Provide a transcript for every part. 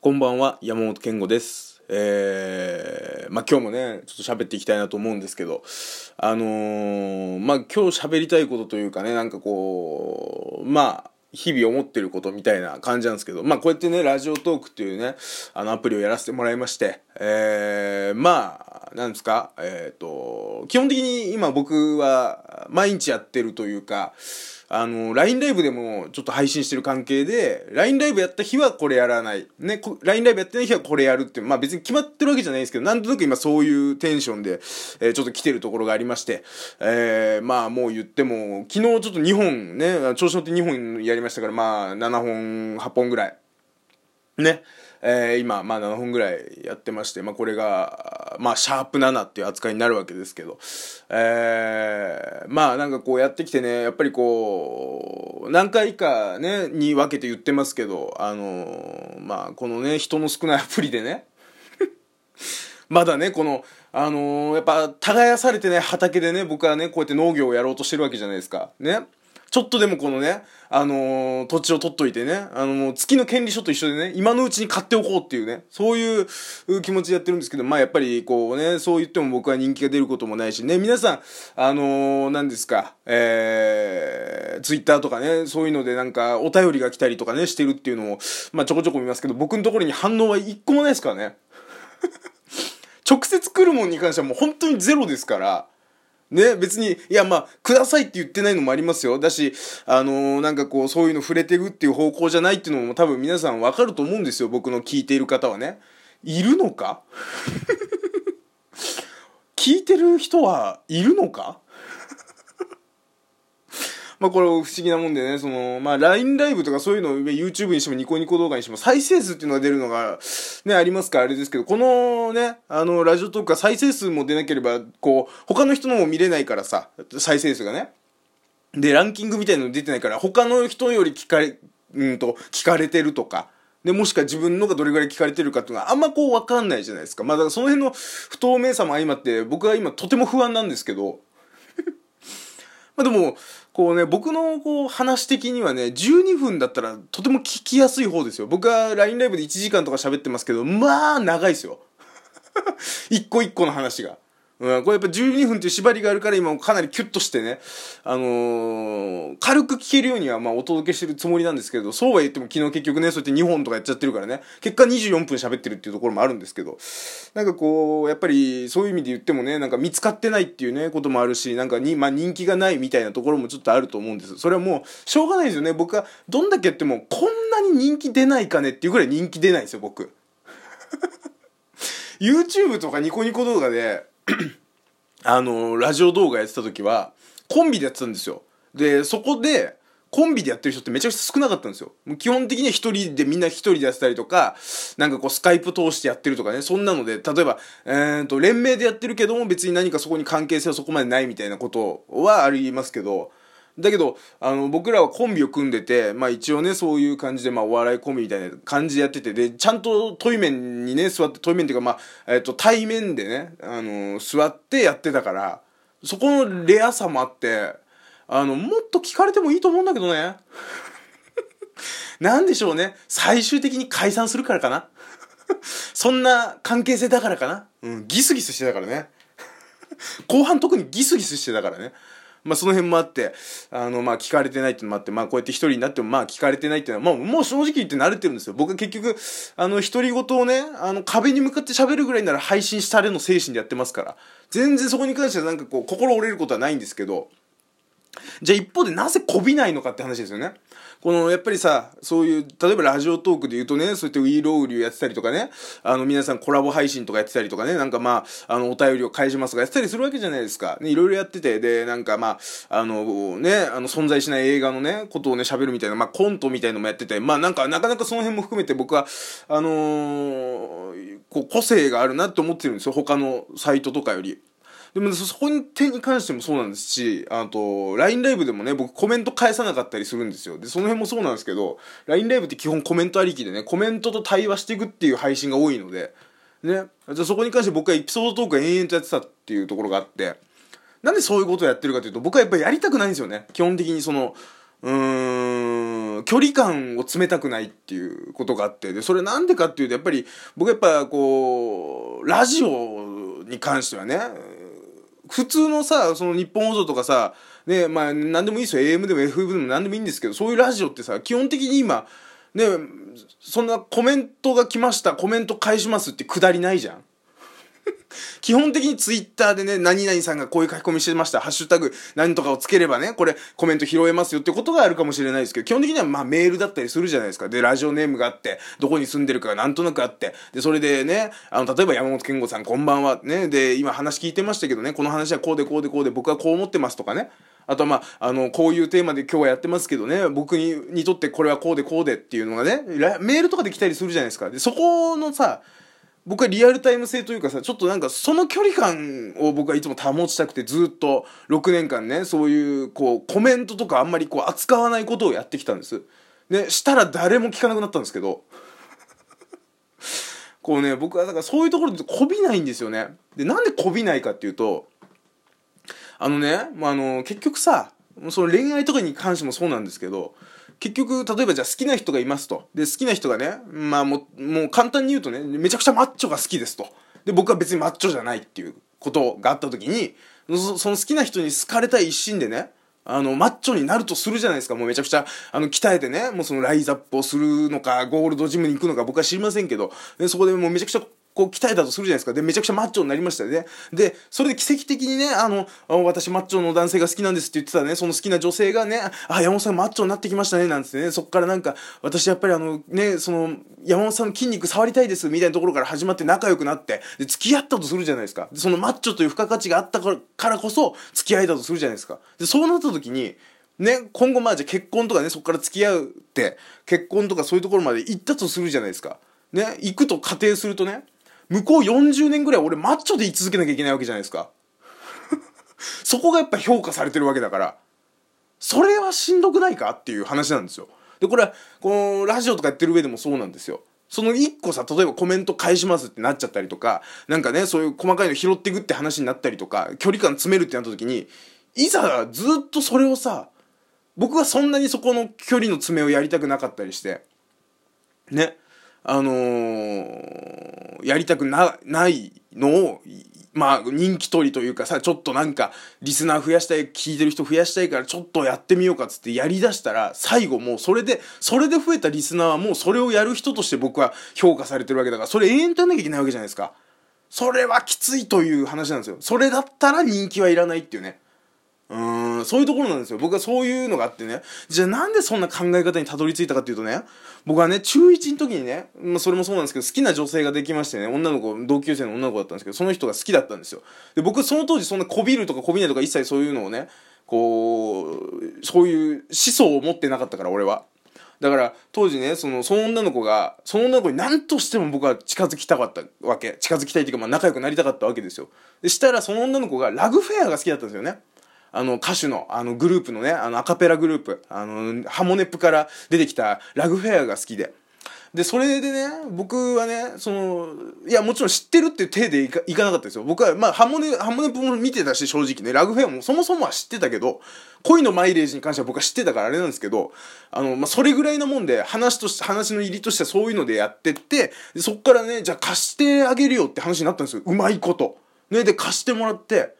こんばんは、山本健吾です。えー、まあ今日もね、ちょっと喋っていきたいなと思うんですけど、あのー、まあ今日喋りたいことというかね、なんかこう、まあ、日々思ってることみたいな感じなんですけど、まあこうやってね、ラジオトークっていうね、あのアプリをやらせてもらいまして、えー、まあ、なんですか、えっ、と、基本的に今僕は毎日やってるというか、あの、LINE ライブでもちょっと配信してる関係で、LINE ライブやった日はこれやらない。ね、LINE ライブやってない日はこれやるって、まあ別に決まってるわけじゃないですけど、なんとなく今そういうテンションで、えーちょっと来てるところがありまして、えー、まあもう言っても、昨日ちょっと2本ね、調子乗って2本やりましたから、まあ7本、8本ぐらい。ね。えー今、まあ7本ぐらいやってまして、まあこれが、まあシャープ7っていう扱いになるわけですけど、えーまあなんかこうやってきてね、やっぱりこう、何回かね、に分けて言ってますけど、あのーまあこのね、人の少ないアプリでね、まだね、この、あのーやっぱ、耕されてなね、畑でね、僕はね、こうやって農業をやろうとしてるわけじゃないですか。ね。ちょっとでもこのね、あのー土地を取っといてね、あのもう月の権利書と一緒でね、今のうちに買っておこうっていうね、そういう気持ちでやってるんですけど、まあやっぱりこうね、そう言っても僕は人気が出ることもないしね、皆さん、あのー何ですか、えー、ツイッターとかね、そういうのでなんかお便りが来たりとかね、してるっていうのも、まあちょこちょこ見ますけど、僕のところに反応は一個もないですからね。直接来るもんに関してはもう本当にゼロですから、ね、別に、いや、まあ、くださいって言ってないのもありますよ。だし、あのーなんかこう、そういうの触れてるっていう方向じゃないっていうのも多分皆さんわかると思うんですよ。僕の聞いている方はね。いるのか？聞いてる人はいるのか？まあこれ不思議なもんでね、その、まあ LINE ライブとかそういうのを YouTube にしてもニコニコ動画にしても再生数っていうのが出るのがね、ありますからあれですけど、このね、あの、ラジオトークは再生数も出なければ、こう、他の人のも見れないからさ、再生数がね。で、ランキングみたいなの出てないから、他の人より聞かれ、うんと、聞かれてるとか、で、もしくは自分のがどれぐらい聞かれてるかっていうのはあんまこうわかんないじゃないですか。まあだからその辺の不透明さも相まって、僕は今とても不安なんですけど、まあでも、こうね、僕のこう話的にはね、12分だったらとても聞きやすい方ですよ。僕は LINE ライブで1時間とか喋ってますけど、まあ長いですよ。一個一個の話が。うん、これやっぱ12分っていう縛りがあるから今かなりキュッとしてね、あのー軽く聞けるようにはまあお届けしてるつもりなんですけど、そうは言っても昨日結局ね、そうやって2本とかやっちゃってるからね、結果24分喋ってるっていうところもあるんですけど、なんかこう、やっぱりそういう意味で言ってもね、なんか見つかってないっていうね、こともあるし、なんかに、まあ人気がないみたいなところもちょっとあると思うんです。それはもう、しょうがないですよね。僕はどんだけやっても、こんなに人気出ないかねっていうぐらい人気出ないんですよ、僕。YouTube とかニコニコ動画で、あのラジオ動画やってた時は、コンビでやってたんですよ。で、そこで、コンビでやってる人ってめちゃくちゃ少なかったんですよ。もう基本的には一人でみんな一人でやってたりとか、なんかこうスカイプ通してやってるとかね、そんなので、例えば、えーと、連名でやってるけども別に何かそこに関係性はそこまでないみたいなことはありますけど、だけど、あの、僕らはコンビを組んでて、まあ一応ね、そういう感じで、まあお笑いコンビみたいな感じでやってて、で、ちゃんと対面にね、座って、対面っていうか、まあ、えっ、と、対面でね、あの座ってやってたから、そこのレアさもあって、あの、もっと聞かれてもいいと思うんだけどね。なんでしょうね。最終的に解散するからかな。そんな関係性だからかな。うん、ギスギスしてたからね。後半特にギスギスしてたからね。まあその辺もあって、あの、まあ聞かれてないっていうのもあって、まあこうやって一人になってもまあ聞かれてないっていうのは、もう、もう正直言って慣れてるんですよ。僕は結局、あの、独り言をね、あの、壁に向かって喋るぐらいなら配信したれの精神でやってますから、全然そこに関してはなんかこう、心折れることはないんですけど、じゃあ一方でなぜこびないのかって話ですよね。このやっぱりさ、そういう、例えばラジオトークで言うとね、そうやってウィーローウリューやってたりとかね、あの皆さんコラボ配信とかやってたりとかね、なんかまあ、あのお便りを返しますとかやってたりするわけじゃないですか。ね、いろいろやってて、で、なんかまあ、あのね、あの存在しない映画のね、ことをね、喋るみたいな、まあコントみたいのもやってて、まあなんかなかなかその辺も含めて僕は、あのーこう個性があるなって思ってるんですよ、他のサイトとかより。でもそこに点に関してもそうなんですし、あと、LINE ライブでもね、僕コメント返さなかったりするんですよ。で、その辺もそうなんですけど、LINE ライブって基本コメントありきでね、コメントと対話していくっていう配信が多いので、ね、じゃそこに関して僕はエピソードトークを延々とやってたっていうところがあって、なんでそういうことをやってるかというと、僕はやっぱりやりたくないんですよね。基本的にその、うーん、距離感を詰めたくないっていうことがあって、で、それなんでかっていうと、やっぱり、僕やっぱこう、ラジオに関してはね、普通のさ、その日本放送とかさ、ね、まあ、何でもいいですよ。AM でも FM でも何でもいいんですけど、そういうラジオってさ、基本的に今、ね、そんなコメントが来ました、コメント返しますってくだりないじゃん。基本的にツイッターでね、何々さんがこういう書き込みしてました、ハッシュタグ何とかをつければね、これコメント拾えますよってことがあるかもしれないですけど、基本的にはまあメールだったりするじゃないですか。で、ラジオネームがあって、どこに住んでるかがなんとなくあって、で、それでね、あの、例えば山本健吾さんこんばんは、ね、で、今話聞いてましたけどね、この話はこうでこうでこうで僕はこう思ってますとかね、あとはまあ、あの、こういうテーマで今日はやってますけどね、僕ににとってこれはこうでこうでっていうのがね、メールとかで来たりするじゃないですか。で、そこのさ、僕はリアルタイム性というかさ、ちょっとなんかその距離感を僕はいつも保ちたくてずっと6年間ね、そういうこうコメントとかあんまりこう扱わないことをやってきたんです。で、したら誰も聞かなくなったんですけど、こうね、僕はだからそういうところでこびないんですよね。で、なんでこびないかっていうと、あのね、まあ、あの、結局さ、その恋愛とかに関してもそうなんですけど、結局、例えばじゃあ好きな人がいますと。で、好きな人がね、まあもう、もう簡単に言うとね、めちゃくちゃマッチョが好きですと。で、僕は別にマッチョじゃないっていうことがあった時に、その好きな人に好かれたい一心でね、あの、マッチョになるとするじゃないですか。もうめちゃくちゃ、あの、鍛えてね、もうそのライズアップをするのか、ゴールドジムに行くのか僕は知りませんけど、でそこでもうめちゃくちゃこう鍛えたとするじゃないですか。で、めちゃくちゃマッチョになりましたよね。で、それで奇跡的にね、あの、私マッチョの男性が好きなんですって言ってたね、その好きな女性がね、あ、山本さんマッチョになってきましたね、なんつってね、そっからなんか、私やっぱりあの、ね、その、山本さんの筋肉触りたいです、みたいなところから始まって仲良くなって、で、付き合ったとするじゃないですか。で、そのマッチョという付加価値があったからこそ、付き合えたとするじゃないですか。で、そうなった時に、ね、今後まあじゃ結婚とかね、そこから付き合うって、結婚とかそういうところまで行ったとするじゃないですか。ね、行くと仮定するとね、向こう40年ぐらい俺マッチョで居続けなきゃいけないわけじゃないですか。そこがやっぱ評価されてるわけだから、それはしんどくないかっていう話なんですよ。で、これは、このラジオとかやってる上でもそうなんですよ。その一個さ、例えばコメント返しますってなっちゃったりとか、なんかね、そういう細かいの拾っていくって話になったりとか、距離感詰めるってなった時に、いざずっとそれをさ、僕はそんなにそこの距離の詰めをやりたくなかったりして、ね。あのー、やりたくな、ないのを、まあ、人気取りというかさ、ちょっとなんか、リスナー増やしたい、聞いてる人増やしたいから、ちょっとやってみようかっつってやりだしたら、最後もうそれで、それで増えたリスナーはもうそれをやる人として僕は評価されてるわけだから、それ永遠とやんなきゃいけないわけじゃないですか。それはきついという話なんですよ。それだったら人気はいらないっていうね。そういうところなんですよ。僕はそういうのがあってね。じゃあなんでそんな考え方にたどり着いたかっていうとね、僕はね、中1の時にね、まあ、それもそうなんですけど、好きな女性ができましてね、女の子、同級生の女の子だったんですけど、その人が好きだったんですよ。で、僕はその当時そんなこびるとかこびないとか一切そういうのをね、こう、そういう思想を持ってなかったから、俺は。だから当時ねそのその女の子がその女の子に何としても僕は近づきたかったわけ近づきたいっていうかまあ仲良くなりたかったわけですよでしたらその女の子がラグフェアが好きだったんですよねあの歌手のあのグループのねあのアカペラグループあのハモネップから出てきたラグフェアが好きで。でそれでね僕はねそのいやもちろん知ってるっていう体でいかなかったですよ。僕はまあハモネハモネップも見てたし正直ねラグフェアもそもそもは知ってたけど恋のマイレージに関しては僕は知ってたからあれなんですけどあの、まあ、それぐらいのもんで話として話の入りとしてはそういうのでやってってでそっからねじゃあ貸してあげるよって話になったんですよ。うまいこと。ねで貸してもらって。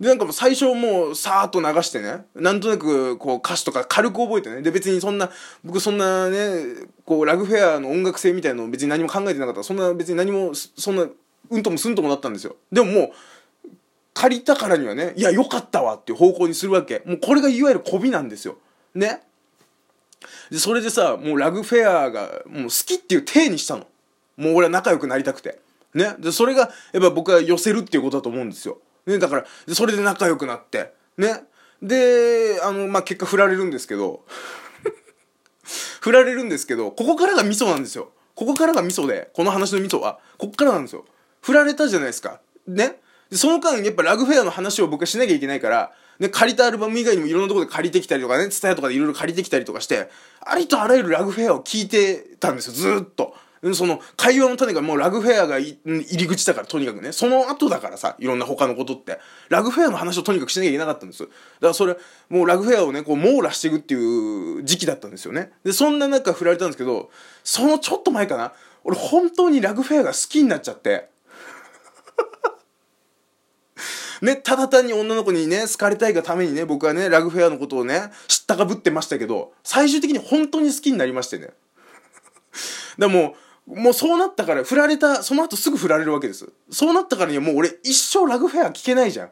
で、なんかもう最初もうさーっと流してね、なんとなくこう歌詞とか軽く覚えてね、で別にそんな、僕そんなね、こうラグフェアの音楽性みたいなの別に何も考えてなかった。そんな別に何も、そんな、うんともすんともなったんですよ。でももう、借りたからにはね、いや、よかったわっていう方向にするわけ。もうこれがいわゆる媚びなんですよ。ね。で、それでさ、もうラグフェアがもう好きっていう体にしたの。もう俺は仲良くなりたくて。ね。で、それがやっぱ僕は寄せるっていうことだと思うんですよ。ね、だから、それで仲良くなって、ね。で、あの、まあ、結果振られるんですけど、振られるんですけど、ここからが味噌なんですよ。ここからが味噌で、この話の味噌は、ここからなんですよ。振られたじゃないですか。ね。でその間、やっぱラグフェアの話を僕はしなきゃいけないから、ね、借りたアルバム以外にもいろんなところで借りてきたりとかね、ツタヤとかでいろいろ借りてきたりとかして、ありとあらゆるラグフェアを聞いてたんですよ、ずっと。その会話の種がもうラグフェアが入り口だからとにかくね。その後だからさいろんな他のことって。ラグフェアの話をとにかくしなきゃいけなかったんです。だからそれもうラグフェアをねこう網羅していくっていう時期だったんですよね。でそんな中振られたんですけどそのちょっと前かな。俺本当にラグフェアが好きになっちゃって。ね、ただ単に女の子にね、好かれたいがためにね、僕はね、ラグフェアのことをね、知ったかぶってましたけど、最終的に本当に好きになりましてね。でももうそうなったから振られたその後すぐ振られるわけです。そうなったからにはもう俺一生ラグフェア聞けないじゃん。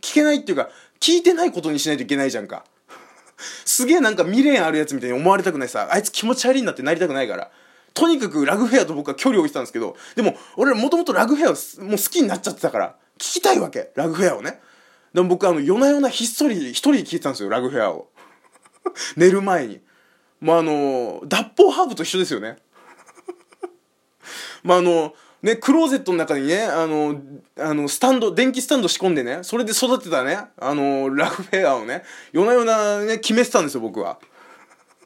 聞けないっていうか聞いてないことにしないといけないじゃんか。すげえなんか未練あるやつみたいに思われたくないさ。あいつ気持ち悪いなってなりたくないから。とにかくラグフェアと僕は距離を置いてたんですけど。でも俺もともとラグフェアをもう好きになっちゃってたから。聞きたいわけ。ラグフェアをね。でも僕あの夜な夜なひっそり一人で聞いてたんですよ。ラグフェアを。寝る前に。まああの脱法ハーブと一緒ですよね。まああのね、クローゼットの中にね、あの、あの、スタンド、電気スタンド仕込んでね、それで育てたね、あの、ラフフェアをね、夜な夜なね、決めてたんですよ、僕は。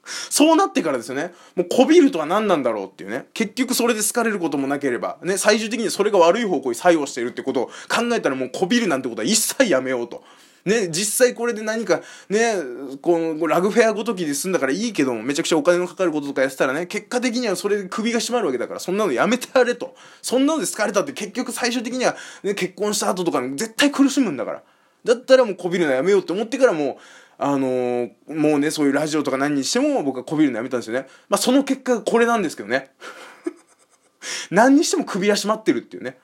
そうなってからですよね。もうこびるとは何なんだろうっていうね。結局それで好かれることもなければ、ね、最終的にそれが悪い方向に作用しているってことを考えたらもうこびるなんてことは一切やめようと。ね、実際これで何か、ね、この、ラグフェアごときで済んだからいいけども、めちゃくちゃお金のかかることとかやってたらね、結果的にはそれで首が締まるわけだから、そんなのやめてやれと。そんなので疲れたって結局最終的には、ね、結婚した後とか絶対苦しむんだから。だったらもうこびるのやめようって思ってからもう、あのー、もうね、そういうラジオとか何にしても僕はこびるのやめたんですよね。まあその結果がこれなんですけどね。何にしても首が締まってるっていうね。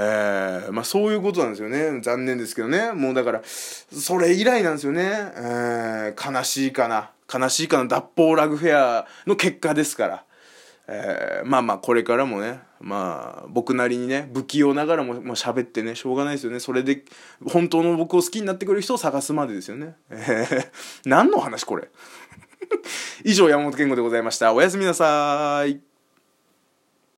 えー、まあそういうことなんですよね。残念ですけどね。もうだから、それ以来なんですよね。えー、悲しいかな。悲しいかな。脱法ラグフェアの結果ですから。えー、まあまあこれからもね、まあ僕なりにね、不器用ながらももう喋ってね、しょうがないですよね。それで本当の僕を好きになってくれる人を探すまでですよね。えー、何の話これ 以上山本健吾でございました。おやすみなさい。